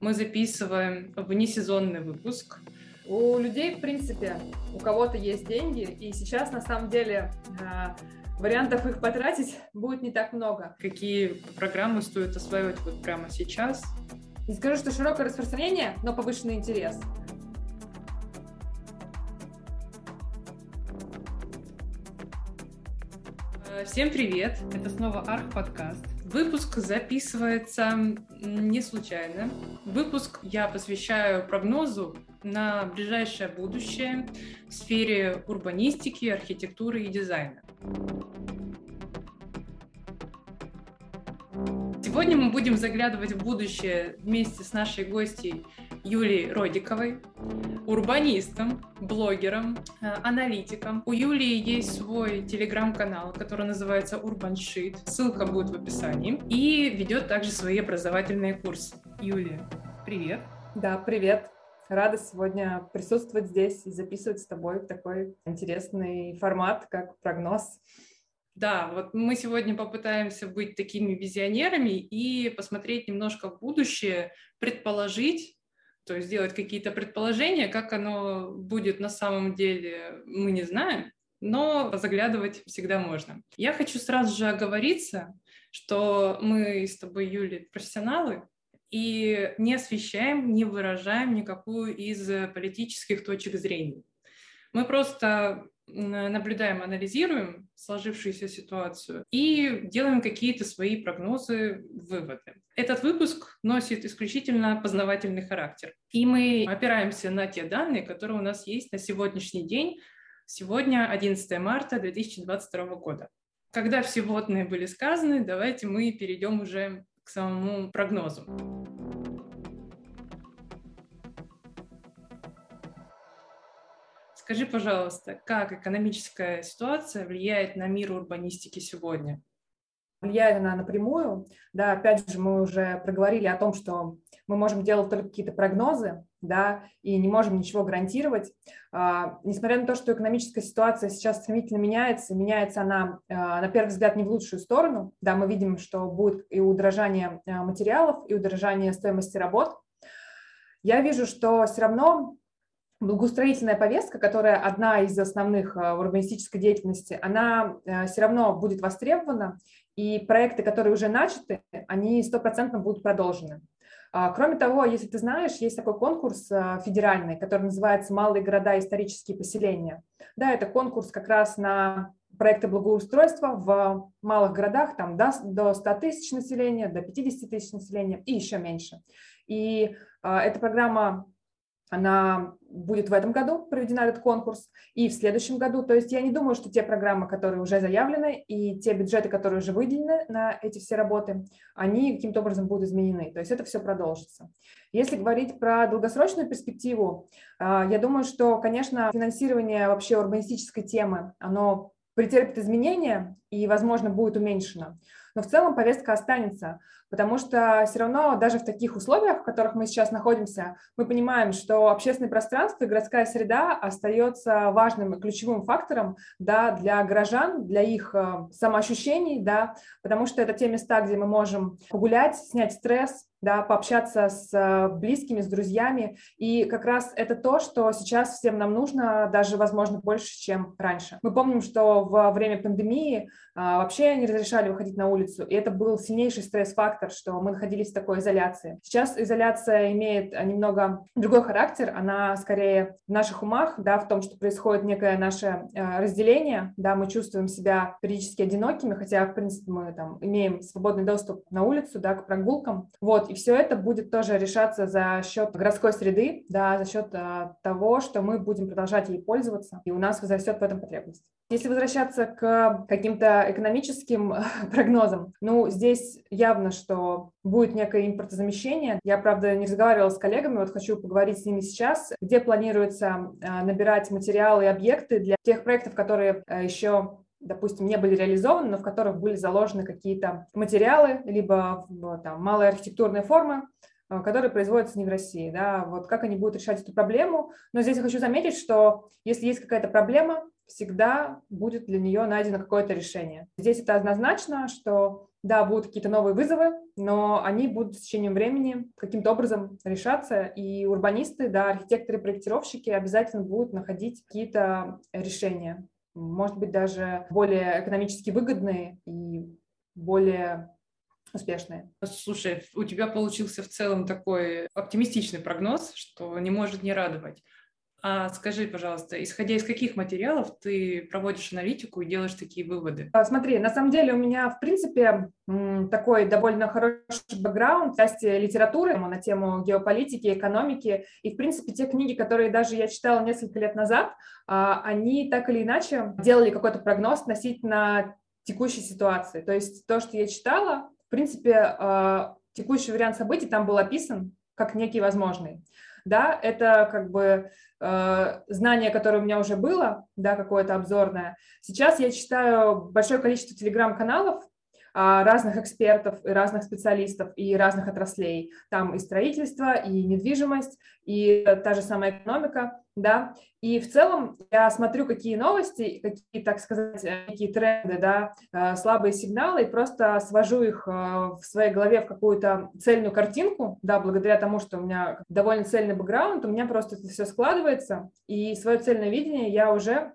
мы записываем внесезонный выпуск. У людей, в принципе, у кого-то есть деньги, и сейчас на самом деле а, вариантов их потратить будет не так много. Какие программы стоит осваивать вот прямо сейчас? Не скажу, что широкое распространение, но повышенный интерес. Всем привет! Это снова Арх подкаст. Выпуск записывается не случайно. Выпуск я посвящаю прогнозу на ближайшее будущее в сфере урбанистики, архитектуры и дизайна. Сегодня мы будем заглядывать в будущее вместе с нашей гостьей Юлией Родиковой, урбанистом, блогером, э, аналитиком. У Юлии есть свой телеграм-канал, который называется Urban Sheet. Ссылка будет в описании. И ведет также свои образовательные курсы. Юлия, привет. Да, привет. Рада сегодня присутствовать здесь и записывать с тобой такой интересный формат, как прогноз. Да, вот мы сегодня попытаемся быть такими визионерами и посмотреть немножко в будущее, предположить, то есть сделать какие-то предположения, как оно будет на самом деле, мы не знаем, но заглядывать всегда можно. Я хочу сразу же оговориться, что мы с тобой, Юли, профессионалы, и не освещаем, не выражаем никакую из политических точек зрения. Мы просто наблюдаем, анализируем сложившуюся ситуацию и делаем какие-то свои прогнозы, выводы. Этот выпуск носит исключительно познавательный характер. И мы опираемся на те данные, которые у нас есть на сегодняшний день, сегодня 11 марта 2022 года. Когда все вводные были сказаны, давайте мы перейдем уже к самому прогнозу. Скажи, пожалуйста, как экономическая ситуация влияет на мир урбанистики сегодня? Влияет она напрямую. Да, опять же, мы уже проговорили о том, что мы можем делать только какие-то прогнозы, да, и не можем ничего гарантировать. А, несмотря на то, что экономическая ситуация сейчас стремительно меняется, меняется она, а, на первый взгляд, не в лучшую сторону. Да, мы видим, что будет и удорожание а, материалов, и удорожание стоимости работ. Я вижу, что все равно благоустроительная повестка, которая одна из основных э, урбанистической деятельности, она э, все равно будет востребована, и проекты, которые уже начаты, они стопроцентно будут продолжены. А, кроме того, если ты знаешь, есть такой конкурс э, федеральный, который называется «Малые города. Исторические поселения». Да, это конкурс как раз на проекты благоустройства в малых городах, там до 100 тысяч населения, до 50 тысяч населения и еще меньше. И эта программа она будет в этом году проведена этот конкурс и в следующем году. То есть я не думаю, что те программы, которые уже заявлены, и те бюджеты, которые уже выделены на эти все работы, они каким-то образом будут изменены. То есть это все продолжится. Если говорить про долгосрочную перспективу, а, я думаю, что, конечно, финансирование вообще урбанистической темы, оно претерпит изменения и, возможно, будет уменьшено. Но в целом повестка останется, потому что все равно даже в таких условиях, в которых мы сейчас находимся, мы понимаем, что общественное пространство и городская среда остается важным и ключевым фактором да, для горожан, для их э, самоощущений, да, потому что это те места, где мы можем погулять, снять стресс, да, пообщаться с э, близкими, с друзьями. И как раз это то, что сейчас всем нам нужно, даже, возможно, больше, чем раньше. Мы помним, что во время пандемии а, вообще не разрешали выходить на улицу, и это был сильнейший стресс-фактор, что мы находились в такой изоляции. Сейчас изоляция имеет немного другой характер, она скорее в наших умах, да, в том, что происходит некое наше э, разделение, да, мы чувствуем себя периодически одинокими, хотя, в принципе, мы там имеем свободный доступ на улицу, да, к прогулкам, вот, и все это будет тоже решаться за счет городской среды, да, за счет а, того, что мы будем продолжать ей пользоваться, и у нас возрастет в этом потребность. Если возвращаться к каким-то экономическим прогнозам, ну, здесь явно, что будет некое импортозамещение. Я, правда, не разговаривала с коллегами, вот хочу поговорить с ними сейчас, где планируется а, набирать материалы и объекты для тех проектов, которые а, еще допустим, не были реализованы, но в которых были заложены какие-то материалы, либо там, малые архитектурные формы, э, которые производятся не в России. Да? Вот как они будут решать эту проблему. Но здесь я хочу заметить, что если есть какая-то проблема, всегда будет для нее найдено какое-то решение. Здесь это однозначно, что да, будут какие-то новые вызовы, но они будут с течением времени каким-то образом решаться, и урбанисты, да, архитекторы, проектировщики обязательно будут находить какие-то решения, может быть, даже более экономически выгодные и более успешные. Слушай, у тебя получился в целом такой оптимистичный прогноз, что не может не радовать. А скажи, пожалуйста, исходя из каких материалов ты проводишь аналитику и делаешь такие выводы? А, смотри, на самом деле у меня, в принципе, такой довольно хороший бэкграунд в части литературы на тему геополитики, экономики. И, в принципе, те книги, которые даже я читала несколько лет назад, а, они так или иначе делали какой-то прогноз относительно текущей ситуации. То есть то, что я читала, в принципе, а, текущий вариант событий там был описан как некий возможный да, это как бы э, знание, которое у меня уже было, да, какое-то обзорное. Сейчас я читаю большое количество телеграм-каналов, разных экспертов и разных специалистов и разных отраслей. Там и строительство, и недвижимость, и та же самая экономика, да. И в целом я смотрю, какие новости, какие, так сказать, какие тренды, да, э, слабые сигналы, и просто свожу их э, в своей голове в какую-то цельную картинку, да, благодаря тому, что у меня довольно цельный бэкграунд, у меня просто это все складывается, и свое цельное видение я уже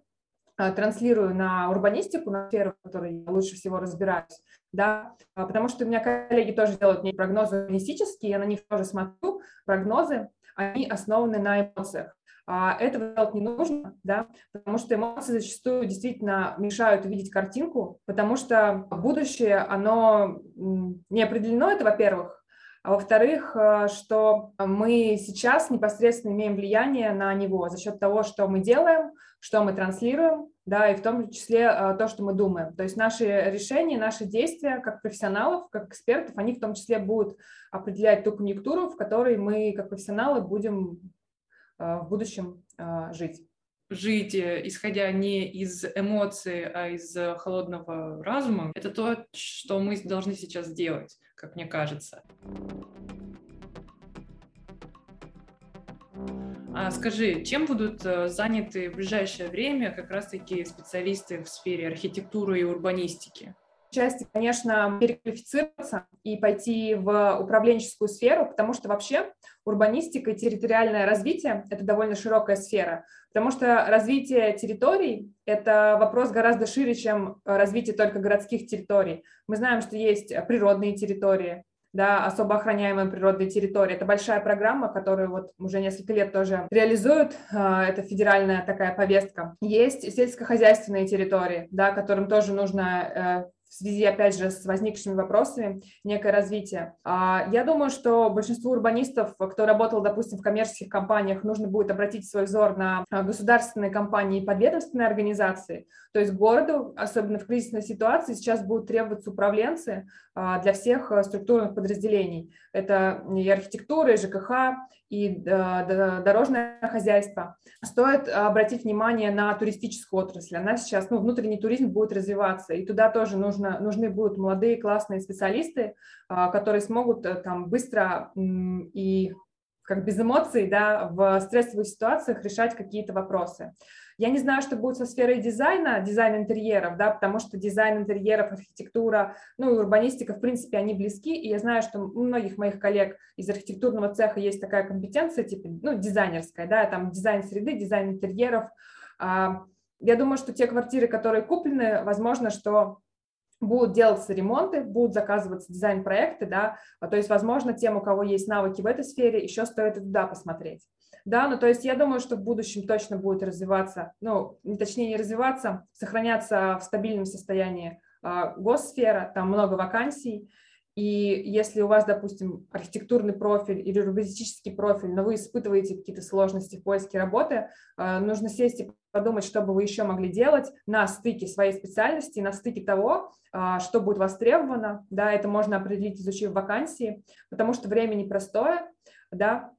э, транслирую на урбанистику, на сферу, в которой я лучше всего разбираюсь да, а, потому что у меня коллеги тоже делают мне прогнозы урбанистические, я на них тоже смотрю, прогнозы, они основаны на эмоциях. А этого делать не нужно, да, потому что эмоции зачастую действительно мешают увидеть картинку, потому что будущее, оно не определено, это во-первых, а во-вторых, э, что мы сейчас непосредственно имеем влияние на него за счет того, что мы делаем, что мы транслируем, да, и в том числе э, то, что мы думаем. То есть наши решения, наши действия как профессионалов, как экспертов, они в том числе будут определять ту конъюнктуру, в которой мы как профессионалы будем э, в будущем жить жить, исходя не из эмоций, а из холодного разума, это то, что мы должны сейчас сделать как мне кажется. А скажи, чем будут э, заняты в ближайшее время как раз-таки специалисты в сфере архитектуры и урбанистики? части, конечно, переквалифицироваться и пойти в управленческую сферу, потому что вообще урбанистика и территориальное развитие – это довольно широкая сфера, потому что развитие территорий – это вопрос гораздо шире, чем развитие только городских территорий. Мы знаем, что есть природные территории, да, особо охраняемые природные территории. Это большая программа, которую вот уже несколько лет тоже реализуют. А, это федеральная такая повестка. Есть сельскохозяйственные территории, да, которым тоже нужно э, в связи, опять же, с возникшими вопросами некое развитие. А, я думаю, что большинству урбанистов, кто работал, допустим, в коммерческих компаниях, нужно будет обратить свой взор на а, государственные компании и подведомственные организации. То есть городу, особенно в кризисной ситуации, сейчас будут требоваться управленцы а, для всех структурных подразделений. Это и архитектура, и ЖКХ, и дорожное хозяйство. Стоит обратить внимание на туристическую отрасль. Она сейчас, ну, внутренний туризм будет развиваться, и туда тоже нужно нужно, нужны будут молодые классные специалисты, а, которые смогут э, там быстро и как без эмоций, да, в стрессовых ситуациях решать какие-то вопросы. Я не знаю, что будет со сферой дизайна, дизайн интерьеров, да, потому что дизайн интерьеров, архитектура, ну и урбанистика, в принципе, они близки, и я знаю, что у многих моих коллег из архитектурного цеха есть такая компетенция, типа, ну, дизайнерская, да, там дизайн среды, дизайн интерьеров. А, я думаю, что те квартиры, которые куплены, возможно, что будут делаться ремонты, будут заказываться дизайн-проекты, да, а, то есть, возможно, тем, у кого есть навыки в этой сфере, еще стоит и туда посмотреть. Да, ну то есть я думаю, что в будущем точно будет развиваться, ну, точнее не развиваться, сохраняться в стабильном состоянии э, госсфера, там много вакансий, и если у вас, допустим, архитектурный профиль или урбанистический профиль, но вы испытываете какие-то сложности в поиске работы, э, нужно сесть и подумать, что бы вы еще могли делать на стыке своей специальности, на стыке того, э, что будет востребовано. Да, это можно определить, изучив вакансии, потому что время непростое, да,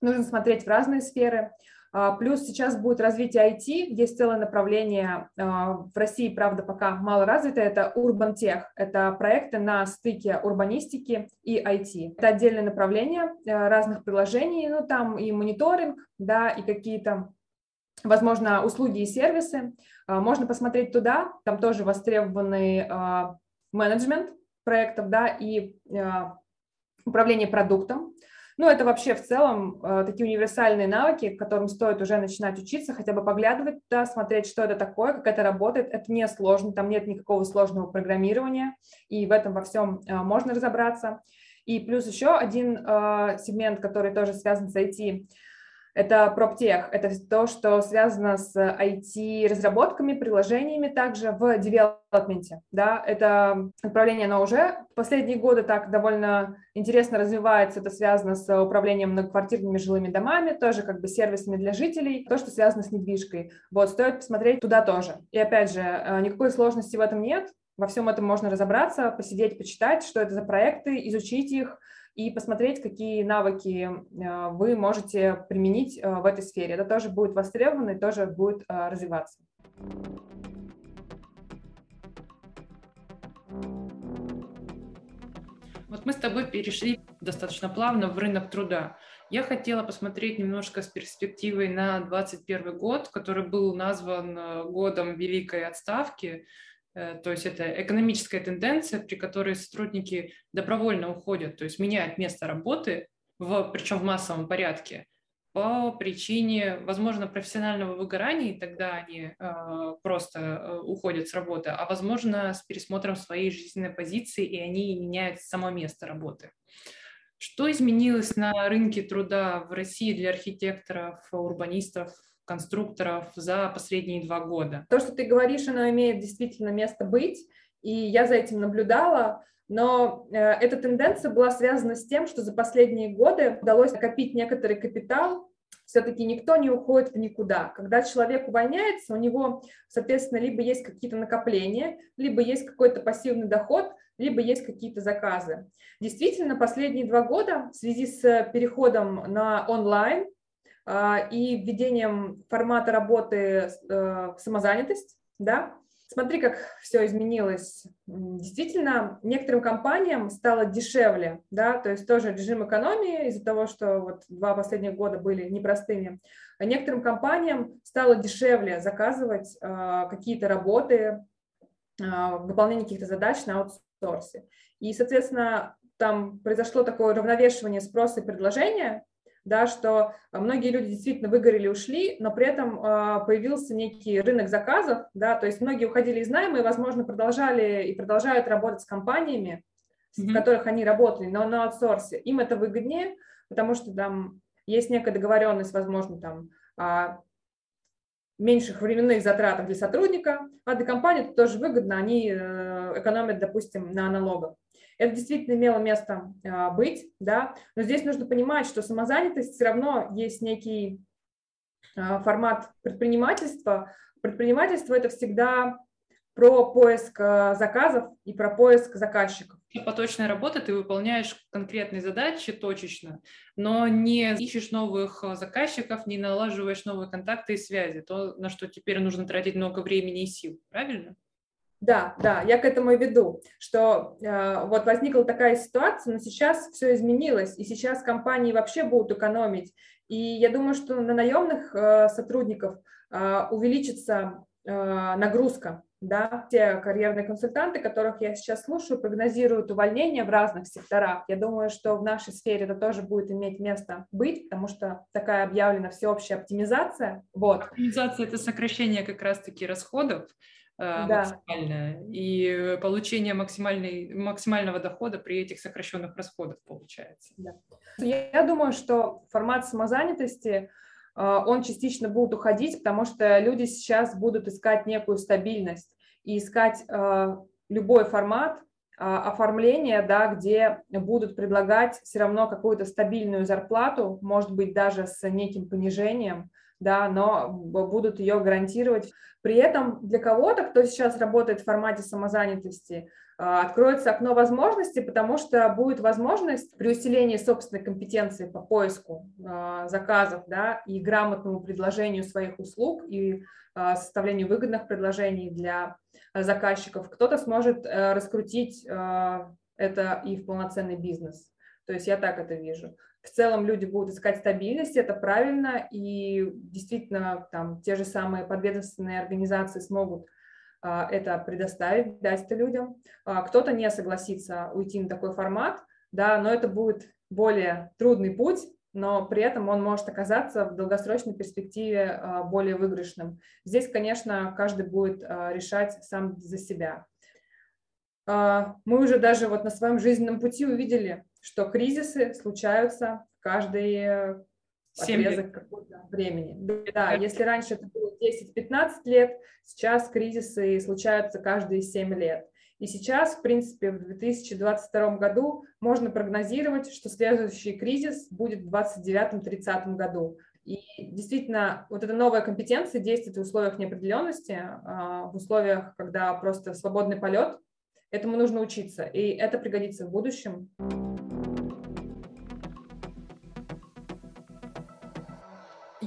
нужно смотреть в разные сферы. А, плюс сейчас будет развитие IT, есть целое направление а, в России, правда, пока мало развито, это Urban Tech, это проекты на стыке урбанистики и IT. Это отдельное направление а, разных приложений, ну там и мониторинг, да, и какие-то возможно, услуги и сервисы. Можно посмотреть туда, там тоже востребованный менеджмент, проектов, да, и управление продуктом. Ну, это вообще в целом э, такие универсальные навыки, которым стоит уже начинать учиться, хотя бы поглядывать туда, смотреть, что это такое, как это работает. Это не сложно, там нет никакого сложного программирования, и в этом во всем э, можно разобраться. И плюс еще один э, сегмент, который тоже связан с IT, это проптех, это то, что связано с IT-разработками, приложениями также в девелопменте. Да, это направление, оно уже последние годы так довольно интересно развивается. Это связано с управлением многоквартирными жилыми домами, тоже как бы сервисами для жителей, то, что связано с недвижкой. Вот, стоит посмотреть туда тоже. И опять же, э, никакой сложности в этом нет. Во всем этом можно разобраться, посидеть, почитать, что это за проекты, изучить их, и посмотреть, какие навыки э, вы можете применить э, в этой сфере. Это тоже будет востребовано и тоже будет э, развиваться. Вот мы с тобой перешли достаточно плавно в рынок труда. Я хотела посмотреть немножко с перспективой на 2021 год, который был назван годом Великой отставки. Э, то есть это экономическая тенденция, при которой сотрудники добровольно уходят, то есть меняют место работы, в, причем в массовом порядке, по причине, возможно, профессионального выгорания, и тогда они э, просто э, уходят с работы, а возможно, с пересмотром своей жизненной позиции, и они меняют само место работы. Что изменилось на рынке труда в России для архитекторов, урбанистов, конструкторов за последние два года. То, что ты говоришь, оно имеет действительно место быть, и я за этим наблюдала, но э, эта тенденция была связана с тем, что за последние годы удалось накопить некоторый капитал, все-таки никто не уходит в никуда. Когда человек увольняется, у него, соответственно, либо есть какие-то накопления, либо есть какой-то пассивный доход, либо есть какие-то заказы. Действительно, последние два года в связи с переходом на онлайн и введением формата работы э, в самозанятость, да, Смотри, как все изменилось. Действительно, некоторым компаниям стало дешевле, да, то есть тоже режим экономии из-за того, что вот два последних года были непростыми. А некоторым компаниям стало дешевле заказывать э, какие-то работы, выполнение каких-то задач на аутсорсе. И, соответственно, там произошло такое равновешивание спроса и предложения, да, что многие люди действительно выгорели, ушли, но при этом а, появился некий рынок заказов, да, то есть многие уходили из найма и, возможно, продолжали и продолжают работать с компаниями, mm-hmm. в которых они работали, но на аутсорсе. Им это выгоднее, потому что там есть некая договоренность, возможно, там о меньших временных затратах для сотрудника, а для компании это тоже выгодно, они э, экономят, допустим, на налогах. Это действительно имело место а, быть, да, но здесь нужно понимать, что самозанятость все равно есть некий а, формат предпринимательства. Предпринимательство – это всегда про поиск а, заказов и про поиск заказчиков. Поточная работа, ты выполняешь конкретные задачи точечно, но не ищешь новых заказчиков, не налаживаешь новые контакты и связи, то, на что теперь нужно тратить много времени и сил, правильно? Да, да, я к этому и веду, что э, вот возникла такая ситуация, но сейчас все изменилось, и сейчас компании вообще будут экономить. И я думаю, что на наемных э, сотрудников э, увеличится э, нагрузка. Да? Те карьерные консультанты, которых я сейчас слушаю, прогнозируют увольнения в разных секторах. Я думаю, что в нашей сфере это тоже будет иметь место быть, потому что такая объявлена всеобщая оптимизация. Вот. Оптимизация – это сокращение как раз-таки расходов, да. максимальное, и получение максимальной, максимального дохода при этих сокращенных расходах получается. Да. Я, думаю, что формат самозанятости, э, он частично будет уходить, потому что люди сейчас будут искать некую стабильность и искать э, любой формат оформления, да, где будут предлагать все равно какую-то стабильную зарплату, может быть, даже с неким понижением, да, но будут ее гарантировать. При этом для кого-то, кто сейчас работает в формате самозанятости, а, откроется окно возможностей, потому что будет возможность при усилении собственной компетенции по поиску а, заказов да, и грамотному предложению своих услуг и а, составлению выгодных предложений для заказчиков, кто-то сможет раскрутить это и в полноценный бизнес. То есть я так это вижу в целом люди будут искать стабильность, это правильно, и действительно там те же самые подведомственные организации смогут это предоставить, дать это людям. Кто-то не согласится уйти на такой формат, да, но это будет более трудный путь, но при этом он может оказаться в долгосрочной перспективе более выигрышным. Здесь, конечно, каждый будет решать сам за себя. Мы уже даже вот на своем жизненном пути увидели, что кризисы случаются каждый отрезок какого-то времени. Да, если раньше это было 10-15 лет, сейчас кризисы случаются каждые 7 лет. И сейчас, в принципе, в 2022 году можно прогнозировать, что следующий кризис будет в 2029-2030 году. И действительно, вот эта новая компетенция действует в условиях неопределенности, а, в условиях, когда просто свободный полет. Этому нужно учиться, и это пригодится в будущем.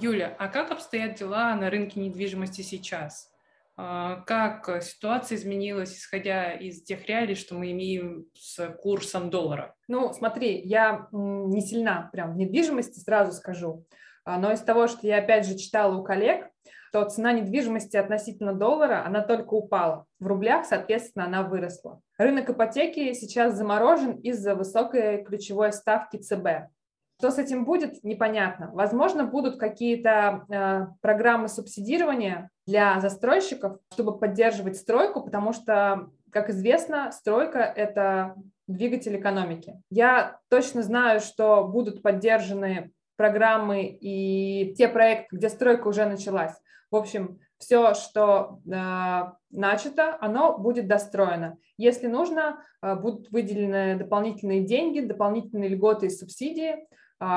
Юля, а как обстоят дела на рынке недвижимости сейчас? А, как ситуация изменилась, исходя из тех реалий, что мы имеем с курсом доллара? Ну, смотри, я не сильна прям в недвижимости, сразу скажу. А, но из того, что я опять же читала у коллег, то цена недвижимости относительно доллара, она только упала. В рублях, соответственно, она выросла. Рынок ипотеки сейчас заморожен из-за высокой ключевой ставки ЦБ. Что с этим будет, непонятно. Возможно, будут какие-то э, программы субсидирования для застройщиков, чтобы поддерживать стройку, потому что, как известно, стройка – это двигатель экономики. Я точно знаю, что будут поддержаны программы и те проекты, где стройка уже началась. В общем, все, что э, начато, оно будет достроено. Если нужно, э, будут выделены дополнительные деньги, дополнительные льготы и субсидии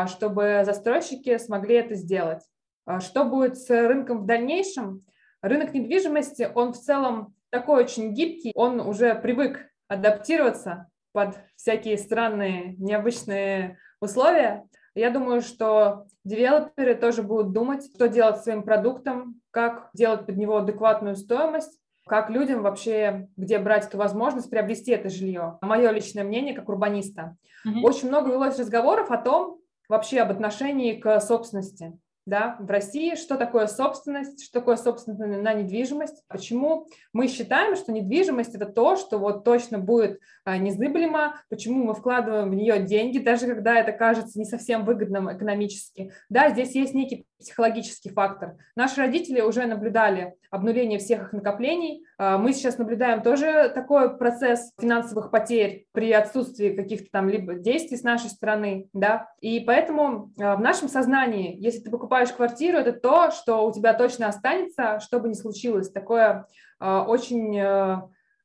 чтобы застройщики смогли это сделать. А, что будет с рынком в дальнейшем? Рынок недвижимости, он в целом такой очень гибкий, он уже привык адаптироваться под всякие странные, необычные условия. Я думаю, что девелоперы тоже будут думать, что делать своим продуктом, как делать под него адекватную стоимость, как людям вообще, где брать эту возможность приобрести это жилье. Мое личное мнение как урбаниста. Mm-hmm. Очень много велось разговоров о том, вообще об отношении к собственности да, в России, что такое собственность, что такое собственность на недвижимость, почему мы считаем, что недвижимость – это то, что вот точно будет а, незыблемо, почему мы вкладываем в нее деньги, даже когда это кажется не совсем выгодным экономически. Да, здесь есть некий психологический фактор. Наши родители уже наблюдали обнуление всех их накоплений. А, мы сейчас наблюдаем тоже такой процесс финансовых потерь при отсутствии каких-то там либо действий с нашей стороны, да, и поэтому а, в нашем сознании, если ты покупаешь квартиру, это то, что у тебя точно останется, что бы ни случилось, такое а, очень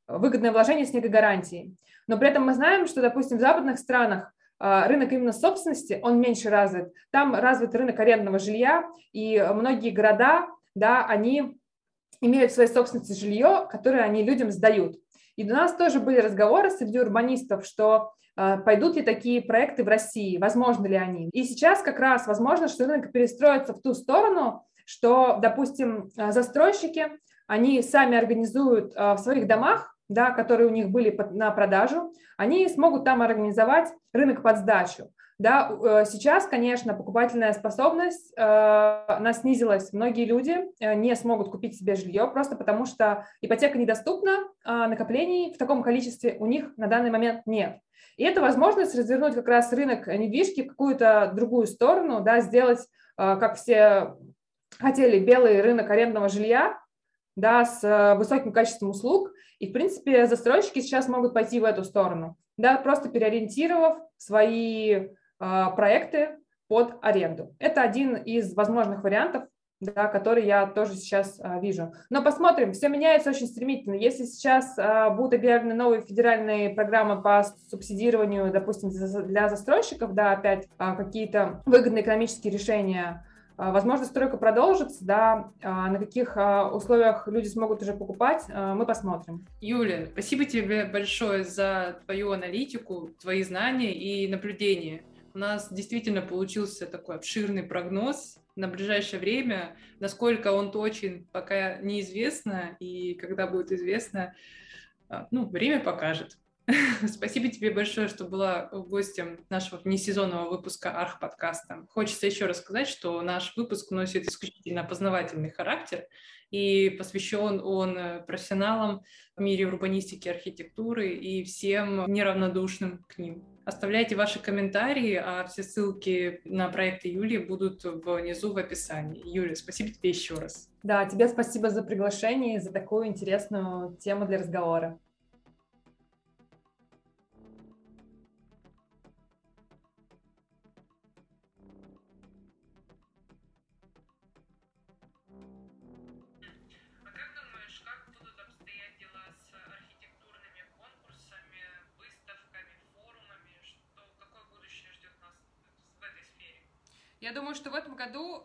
выгодное вложение с некой гарантией. Но при этом мы знаем, что, допустим, в западных странах рынок именно собственности, он меньше развит. Там развит рынок арендного жилья, и многие города, да, они имеют в своей собственности жилье, которое они людям сдают. И у нас тоже были разговоры среди урбанистов, что а, пойдут ли такие проекты в России, возможно ли они. И сейчас как раз возможно, что рынок перестроится в ту сторону, что, допустим, а, застройщики, они сами организуют в своих домах да, которые у них были на продажу, они смогут там организовать рынок под сдачу. Да, э, сейчас, конечно, покупательная способность э, она снизилась. Многие люди э, не смогут купить себе жилье просто потому, что ипотека недоступна, а накоплений в таком количестве у них на данный момент нет. И это возможность развернуть как раз рынок недвижки в какую-то другую сторону, да, сделать, как все хотели, белый рынок арендного жилья, да, с высоким качеством услуг, и, в принципе, застройщики сейчас могут пойти в эту сторону, да, просто переориентировав свои проекты под аренду. Это один из возможных вариантов, да, который я тоже сейчас а, вижу. Но посмотрим, все меняется очень стремительно. Если сейчас а, будут объявлены новые федеральные программы по субсидированию, допустим, для застройщиков, да, опять а, какие-то выгодные экономические решения а, возможно, стройка продолжится, да, а, на каких а, условиях люди смогут уже покупать, мы посмотрим. Юля, спасибо тебе большое за твою аналитику, твои знания и наблюдения. У нас действительно получился такой обширный прогноз на ближайшее время. Насколько он точен, пока неизвестно, и когда будет известно, ну, время покажет. Спасибо тебе большое, что была гостем нашего внесезонного выпуска Арх-подкаста. Хочется еще раз сказать, что наш выпуск носит исключительно познавательный характер, и посвящен он профессионалам в мире урбанистики, архитектуры и всем неравнодушным к ним. Оставляйте ваши комментарии, а все ссылки на проекты Юлии будут внизу в описании. Юлия, спасибо тебе еще раз. Да, тебе спасибо за приглашение и за такую интересную тему для разговора. Я думаю, что в этом году